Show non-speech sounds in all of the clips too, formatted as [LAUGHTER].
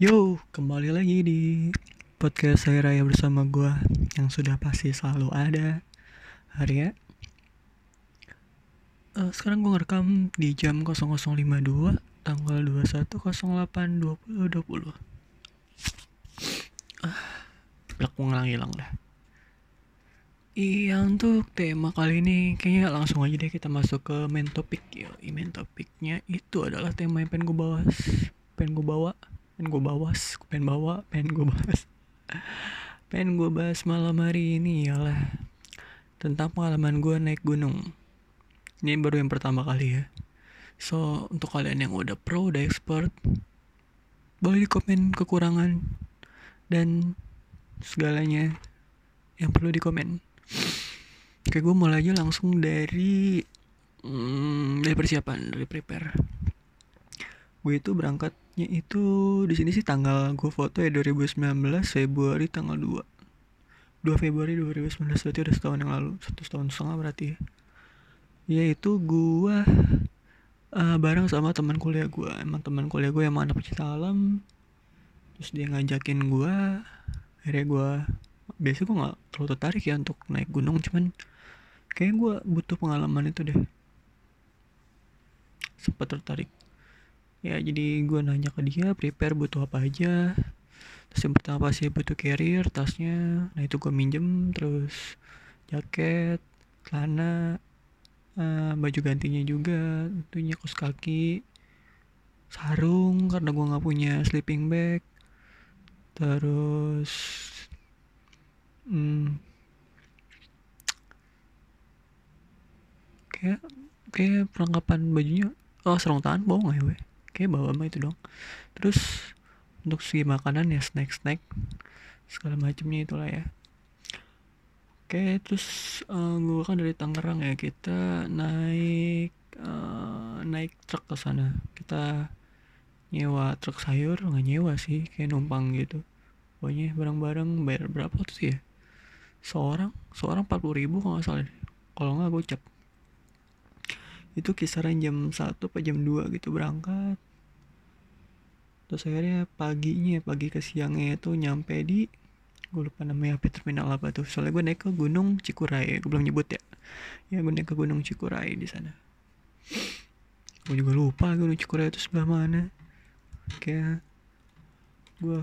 Yo, kembali lagi di podcast saya Raya bersama gue yang sudah pasti selalu ada hari ya. Uh, sekarang gue ngerekam di jam 0052 tanggal 21 08 20 20. Ah, belak ngilang dah. Iya untuk tema kali ini kayaknya langsung aja deh kita masuk ke main topik ya. Main topiknya itu adalah tema yang pengen gue bawa, pengen gue bawa pengen gue bawas pengen bawa pengen gue bahas [LAUGHS] pengen gue bahas malam hari ini ialah tentang pengalaman gue naik gunung. Ini baru yang pertama kali ya. So untuk kalian yang udah pro udah expert boleh di komen kekurangan dan segalanya yang perlu di komen Oke gue mulai aja langsung dari hmm, dari persiapan dari prepare. Gue itu berangkat nya itu di sini sih tanggal gue foto ya 2019 Februari tanggal 2 2 Februari 2019 berarti udah setahun yang lalu. Satu tahun setengah berarti ya. Yaitu gue uh, bareng sama teman kuliah gue emang teman kuliah gue yang mana pecinta alam. Terus dia ngajakin gue akhirnya gue biasanya gue nggak terlalu tertarik ya untuk naik gunung cuman kayak gue butuh pengalaman itu deh. Sempat tertarik ya jadi gue nanya ke dia prepare butuh apa aja? Terus yang pertama pasti butuh carrier tasnya. Nah itu gue minjem. Terus jaket celana uh, baju gantinya juga tentunya kos kaki sarung karena gue nggak punya sleeping bag. Terus hmm, kayak kayak perlengkapan bajunya oh sarung tangan bohong ya weh kayak bawa mah itu dong. Terus untuk segi makanan ya snack snack. Segala macamnya itulah ya. Oke terus uh, eh, gue kan dari Tangerang ya. Kita naik uh, naik truk ke sana. Kita nyewa truk sayur nggak nyewa sih. Kayak numpang gitu. Pokoknya barang-barang bayar berapa tuh sih ya? Seorang seorang empat puluh ribu kalau nggak salah. Kalau nggak gocap itu kisaran jam 1 apa jam 2 gitu berangkat. Terus akhirnya paginya pagi ke siangnya itu nyampe di gue lupa namanya apa terminal apa tuh. Soalnya gue naik ke gunung Cikuray gue belum nyebut ya. Ya gue naik ke gunung Cikuray di sana. Gue juga lupa gunung Cikuray itu sebelah mana. Kayak gue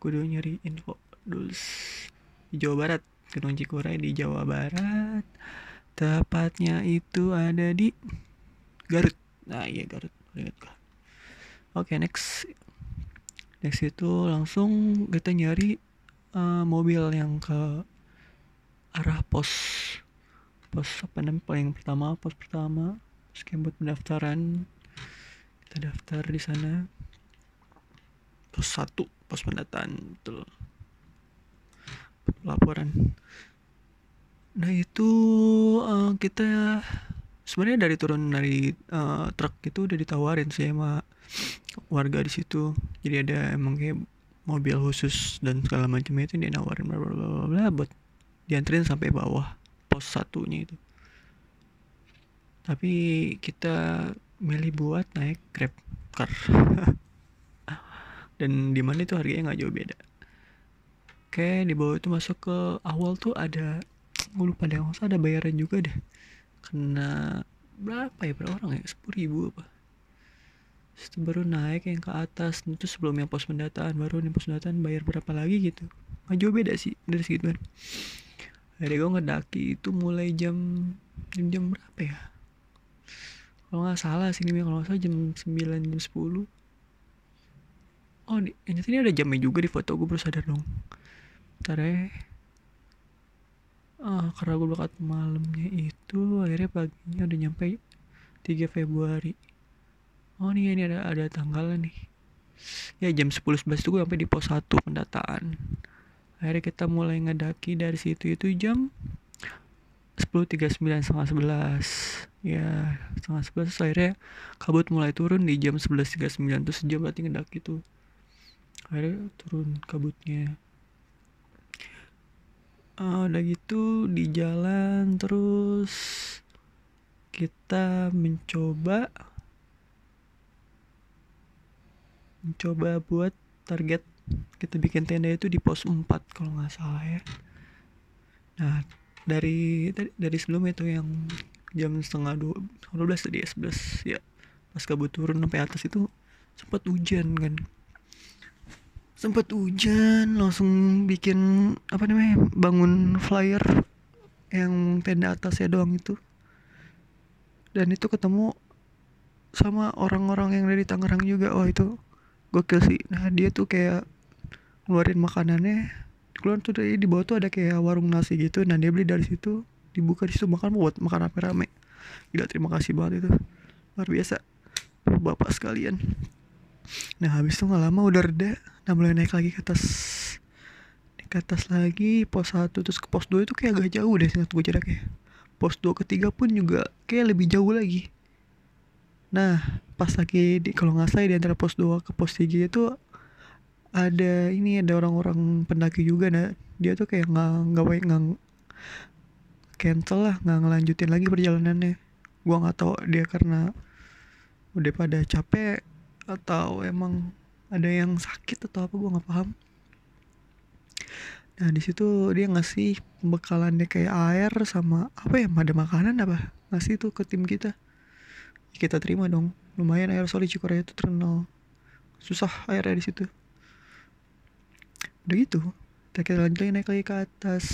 gue udah nyari info dulu di Jawa Barat. Gunung Cikuray di Jawa Barat tepatnya itu ada di Garut. Nah iya Garut. Ingat gue Oke next. Next itu langsung kita nyari uh, mobil yang ke arah pos pos apa namanya paling pertama pos pertama. Sekian buat pendaftaran. Kita daftar di sana. Pos satu pos pendataan betul. Laporan nah itu uh, kita sebenarnya dari turun dari uh, truk itu udah ditawarin sih sama warga di situ. Jadi ada emang kayak mobil khusus dan segala macam itu dia nawarin bla bla bla bla buat dianterin sampai bawah pos satunya itu. Tapi kita milih buat naik grab car. [LAUGHS] Dan di mana itu harganya nggak jauh beda. Oke di bawah itu masuk ke awal tuh ada gue lupa deh ada bayaran juga deh. Kena berapa ya per orang ya? Sepuluh ribu apa? Itu baru naik yang ke atas. Itu sebelum yang pos pendataan. Baru nih pos pendataan bayar berapa lagi gitu. Nggak jauh beda sih dari segitu kan. Akhirnya gue ngedaki itu mulai jam jam jam berapa ya? Kalau nggak salah sih ini kalau nggak salah jam 9 jam 10 oh ini, ini ada jamnya juga di foto gue baru sadar dong. Ntar ya ah karena gue berangkat malamnya itu akhirnya paginya udah nyampe 3 Februari. Oh nih ini ada ada tanggal nih. Ya jam 10 11 itu gue sampai di pos 1 pendataan. Akhirnya kita mulai ngedaki dari situ itu jam 10.39 setengah 11 ya setengah 11 akhirnya kabut mulai turun di jam 11.39 terus sejam berarti ngedaki tuh. Akhirnya turun kabutnya uh, udah gitu di jalan terus kita mencoba mencoba buat target kita bikin tenda itu di pos 4 kalau nggak salah ya. Nah dari dari sebelum itu yang jam setengah dua dua belas tadi ya sebelas ya. Pas kabut turun sampai atas itu sempat hujan kan sempat hujan langsung bikin apa namanya bangun flyer yang tenda atas ya doang itu. Dan itu ketemu sama orang-orang yang dari Tangerang juga. Oh itu gokil sih. Nah dia tuh kayak ngeluarin makanannya. Keluar tuh dari di bawah tuh ada kayak warung nasi gitu. Nah dia beli dari situ dibuka di situ makan buat makan rame-rame. Gila terima kasih banget itu. Luar biasa. Bapak sekalian nah habis itu nggak lama udah reda nah mulai naik lagi ke atas naik ke atas lagi pos satu terus ke pos dua itu kayak agak jauh deh singkat gue jaraknya. Pos dua ketiga pun juga kayak lebih jauh lagi. Nah pas lagi di kalau nggak salah di antara pos 2 ke pos 3 itu ada ini ada orang-orang pendaki juga nah dia tuh kayak nggak nggak baik nggak cancel lah nggak ngelanjutin lagi perjalanannya. Gua nggak tahu dia karena udah pada capek atau emang ada yang sakit atau apa gua nggak paham. Nah di situ dia ngasih pembekalannya kayak air sama apa ya ada makanan apa? Ngasih tuh ke tim kita. Kita terima dong. Lumayan air soli Cikorea itu terkenal. Susah airnya di situ. Udah gitu kita lanjut lagi naik lagi ke atas.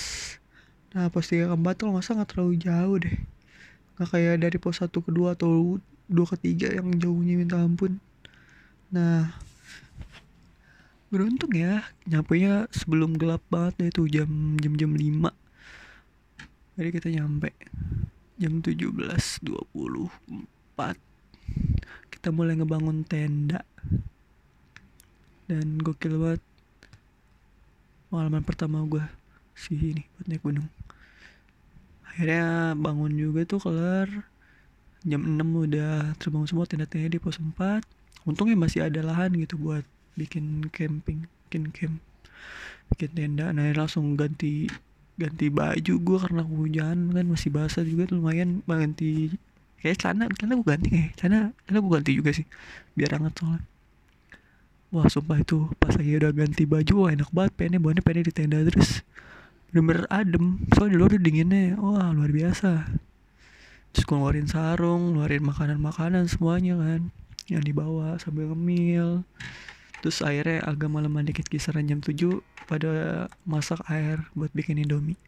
Nah pos tiga ke empat tuh masa nggak terlalu jauh deh. Nggak kayak dari pos satu ke dua atau dua ke tiga yang jauhnya minta ampun nah beruntung ya nyampe nya sebelum gelap banget deh tuh jam jam jam lima. Jadi kita nyampe jam tujuh belas dua puluh 4 kita mulai ngebangun tenda. Dan gokil banget. Pengalaman pertama gue sih ini buat naik gunung. Akhirnya bangun juga tuh kelar. Jam 6 udah terbangun semua tenda-tenda di pos 4 untungnya masih ada lahan gitu buat bikin camping bikin camp bikin tenda. Nah langsung ganti ganti baju gue karena hujan kan masih basah juga lumayan ganti. Kayak celana celana gue ganti kayak celana celana gue ganti juga sih biar hangat soalnya. Wah sumpah itu pas lagi udah ganti baju wah enak banget pennya bahannya pennya di tenda terus. Bener-bener adem soalnya di luar udah dinginnya wah luar biasa. Terus gue ngeluarin sarung ngeluarin makanan-makanan semuanya kan yang dibawa sambil ngemil. Terus airnya agak malam dikit kisaran jam 7 pada masak air buat bikin indomie.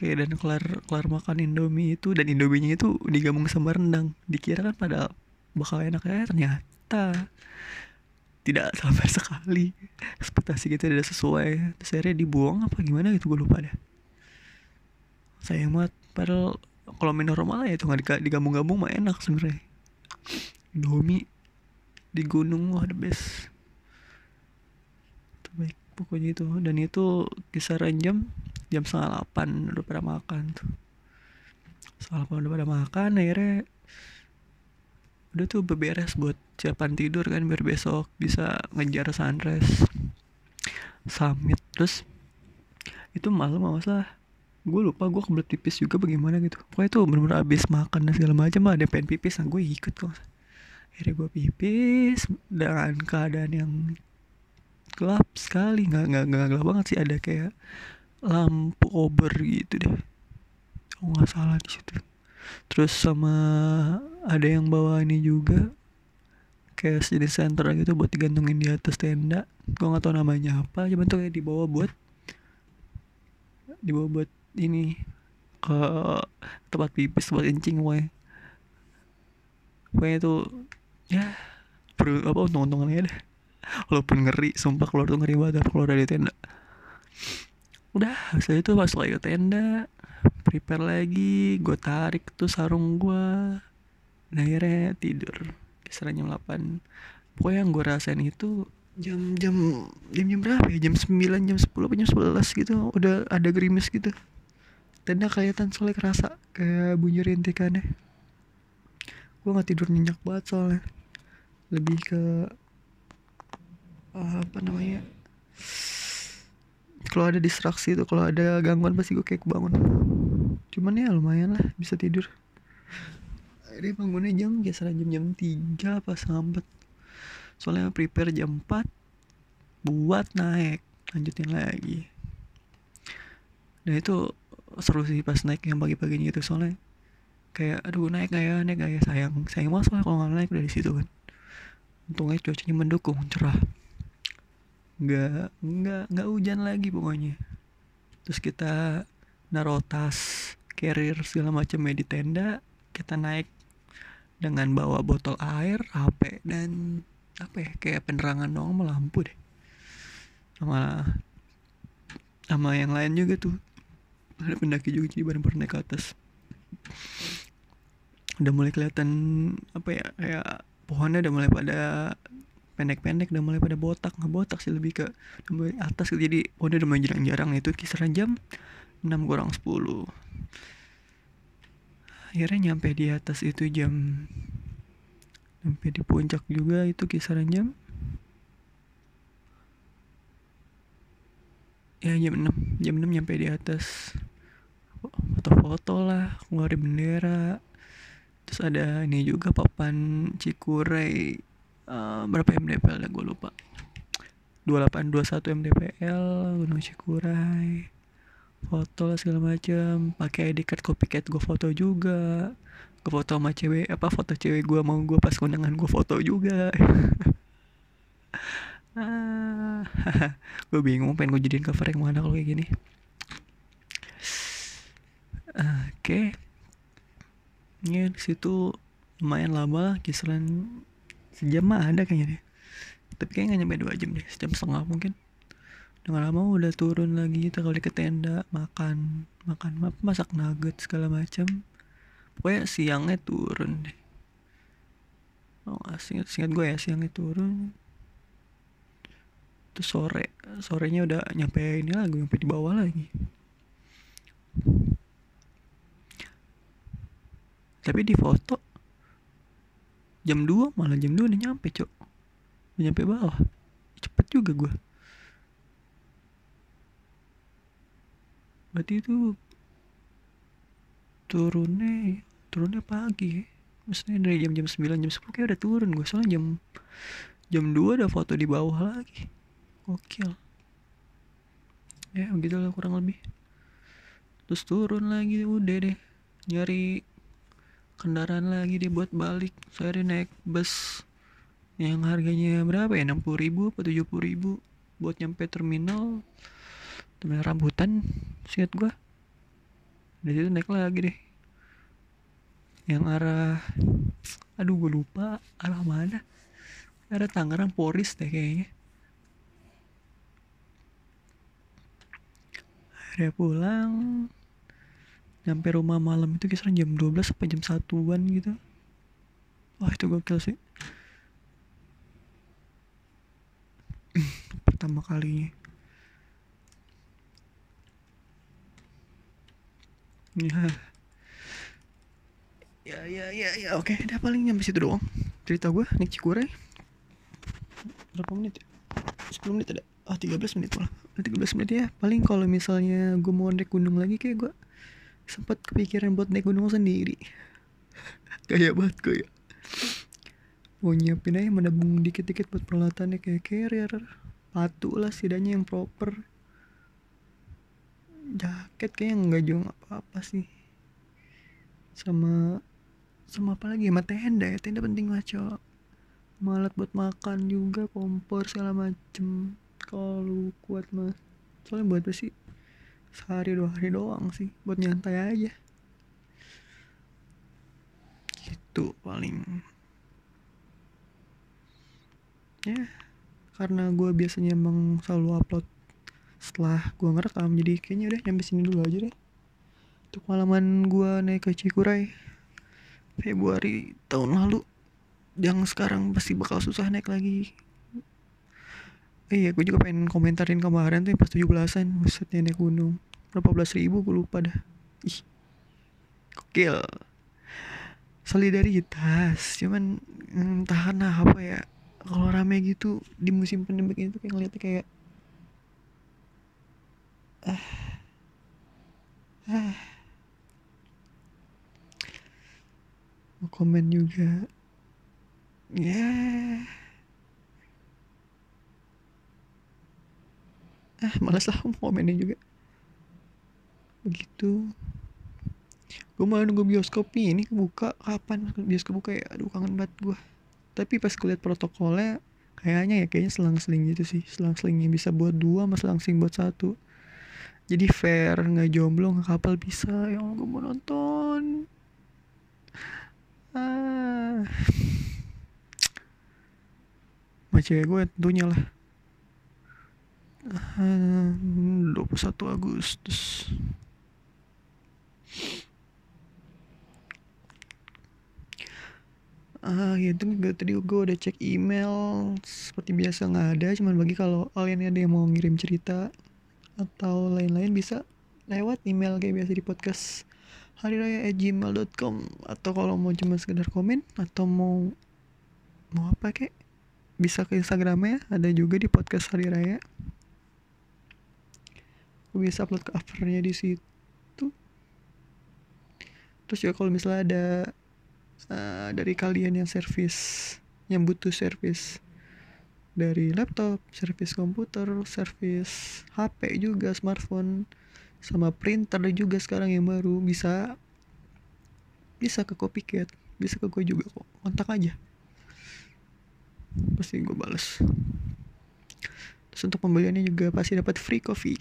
Oke dan kelar kelar makan indomie itu dan indominya itu digabung sama rendang. Dikira kan pada bakal enak ya ternyata tidak sampai sekali. Ekspektasi kita tidak sesuai. Terus akhirnya dibuang apa gimana gitu gue lupa deh. Sayang banget padahal kalau menu normal ya itu nggak digabung-gabung mah enak sebenarnya. Indomie di gunung wah the best. Terbaik pokoknya itu. Dan itu kisaran jam jam setengah delapan udah pada makan tuh. Setengah delapan udah pada makan akhirnya udah tuh beberes buat siapan tidur kan biar besok bisa ngejar sunrise summit. Terus itu malam masa gue lupa gue kebelet pipis juga bagaimana gitu. Pokoknya tuh bener-bener abis makan dan segala macam ada pengen pipis nah gue ikut kok akhirnya gue pipis dengan keadaan yang gelap sekali. Nggak nggak nggak gelap banget sih ada kayak lampu over gitu deh. Oh nggak salah di situ. Terus sama ada yang bawa ini juga kayak jadi center gitu buat digantungin di atas tenda. Gue nggak tahu namanya apa cuman tuh kayak dibawa buat dibawa buat ini ke tempat pipis buat kencing gue pokoknya tuh ya. perlu apa untung-untungannya deh. Walaupun ngeri sumpah keluar tuh ngeri banget keluar dari tenda. Udah saya itu pas lagi ke tenda prepare lagi gue tarik tuh sarung gue nah akhirnya tidur kisaran jam 8 pokoknya yang gue rasain itu jam jam jam jam berapa ya? Jam 9 jam 10 apa jam 11 gitu udah ada gerimis gitu tenda kelihatan soalnya kerasa kayak bunyi rintikannya. Gue nggak tidur nyenyak banget soalnya. Lebih ke apa namanya kalau ada distraksi tuh kalau ada gangguan pasti gue kayak bangun cuman ya lumayan lah bisa tidur. Dia bangunnya jam kisaran jam-jam 3 pas ngambet soalnya prepare jam 4 buat naik lanjutin lagi. Dan itu seru sih pas naik yang pagi-paginya itu. Soalnya kayak aduh naik gak ya? Naik gak ya? Sayang sayang banget soalnya kalau nggak naik dari situ kan. Untungnya cuacanya mendukung cerah. Nggak nggak nggak hujan lagi pokoknya. Terus kita naruh tas carrier segala macam di tenda kita naik dengan bawa botol air HP dan apa ya kayak penerangan dong sama lampu deh. Sama sama yang lain juga tuh ada pendaki juga jadi bareng bareng naik ke atas. Udah mulai kelihatan apa ya kayak pohonnya udah mulai pada pendek-pendek udah mulai pada botak nggak botak sih lebih ke udah mulai atas jadi pohonnya udah mulai jarang-jarang itu kisaran jam 6 kurang 10 akhirnya nyampe di atas itu jam sampai di puncak juga itu kisaran jam ya jam 6 jam 6 nyampe di atas foto-foto lah ngeluarin bendera. Terus ada ini juga papan Cikuray uh, berapa MDPL ya gue lupa. 2821 MDPL Gunung Cikuray. Foto lah segala macam pakai ID card copycat gue foto juga. Gue foto sama cewek apa foto cewek gue mau gue pas kondangan gue foto juga. [LAUGHS] Ah, [LAUGHS] gue bingung pengen gue jadiin cover yang mana kalau kayak gini oke. Okay ya di situ lumayan lama lah kisaran sejam mah ada kayaknya deh. Tapi kayaknya nggak nyampe dua jam deh sejam setengah mungkin. Dengan lama udah turun lagi kita kali ke tenda makan makan masak nugget segala macam pokoknya siangnya turun deh. Oh singkat singkat gue ya siangnya turun. Terus sore sorenya udah nyampe ini lagi nyampe di bawah lagi tapi di foto jam 2 malah jam 2 udah nyampe cok. Udah nyampe bawah. Cepet juga gue berarti itu turunnya turunnya pagi maksudnya dari jam-jam 9 jam 10 kayak udah turun gue soalnya jam jam 2 ada foto di bawah lagi. Gokil. Ya begitu lah kurang lebih. Terus turun lagi udah deh. Nyari kendaraan lagi dibuat balik. Saya naik bus yang harganya berapa ya? 60 ribu atau 70 ribu buat nyampe terminal. Terminal rambutan singkat gua. Dari situ naik lagi deh. Yang arah aduh gue lupa arah mana. Arah Tangerang Poris deh kayaknya. Akhirnya pulang nyampe rumah malam itu kisaran jam 12 sampai jam satuan gitu. Wah itu gokil sih. [CLEARS THROAT] Pertama kalinya. Ya. Ya ya ya ya. Oke udah paling nyampe situ doang. Cerita gue naik Cikuray. Berapa menit ya? 10 menit ada? Ah oh, 13 menit malah. 13 menit ya. Paling kalau misalnya gue mau naik gunung lagi kayak gue sempat kepikiran buat naik gunung sendiri. [LAUGHS] Kayak banget gue ya. Mau nyiapin aja menabung dikit-dikit buat peralatannya kayak carrier. Patu lah setidaknya yang proper. Jaket kayaknya nggak jual apa-apa sih. Sama sama apa lagi? Sama tenda ya tenda penting lah cowok malat buat makan juga kompor segala macem. Kalau kuat mas soalnya buat apa sih sehari dua hari doang sih. Buat nyantai aja. Gitu paling. Ya karena gue biasanya emang selalu upload setelah gue ngerekam jadi kayaknya udah nyampe sini dulu aja deh. Untuk malaman gue naik ke Cikuray Februari tahun lalu. Yang sekarang pasti bakal susah naik lagi iya gue juga pengen komentarin kemarin tuh pas 17an busetnya naik gunung. Berapa belas ribu gue lupa dah. Ih gokil. Solidaritas cuman entah karena apa ya kalau rame gitu di musim pandemi itu kayak ngeliatnya kayak ah ah. Mau komen juga. Ya ah [LAUGHS] malas lah mau komennya juga. Begitu. Gue malah nunggu bioskop nih ini kebuka. Kapan bioskop buka ya? Aduh kangen banget gue tapi pas gue liat protokolnya kayaknya ya kayaknya selang-seling gitu sih. Selang-selingnya bisa buat dua mas selang-seling buat satu. Jadi fair nggak jomblo nggak kapal bisa. Yang gue mau nonton. Ah. Sama cewek gue tentunya lah. ah, 21 Agustus. Ah ya itu juga tadi gue udah cek email. Seperti biasa nggak ada cuman bagi kalau kalian ada yang mau ngirim cerita atau lain-lain bisa lewat email kayak biasa di podcast hari raya gmail.com atau kalau mau cuma sekedar komen atau mau mau apa kek? Bisa ke instagramnya ada juga di podcast hari raya gue bisa upload covernya di situ terus juga kalau misalnya ada uh, dari kalian yang servis yang butuh servis dari laptop, servis komputer, servis HP juga, smartphone, sama printer juga sekarang yang baru bisa bisa ke copycat, bisa ke gue juga kok, kontak aja. Pasti gue bales. Terus untuk pembeliannya juga pasti dapat free coffee.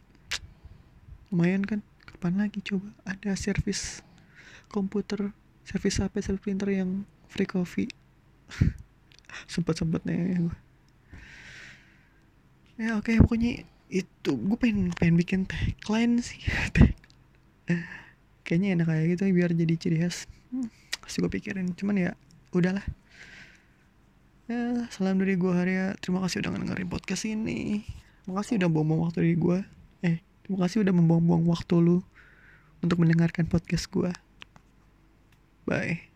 Lumayan kan? Kapan lagi coba? Ada servis komputer servis HP servis printer yang free coffee. Sempat sempatnya ya gue ya oke okay, pokoknya itu. Gue pengen pengen bikin tagline sih. [LAUGHS] Kayaknya enak kayak gitu biar jadi ciri khas. Hmm, pasti gue pikirin. Cuman ya udahlah. Ya salam dari gue Harya terima kasih udah dengerin podcast ini. Terima kasih udah buang-buang waktu dari gue eh terima kasih udah membuang-buang waktu lu untuk mendengarkan podcast gue Bye.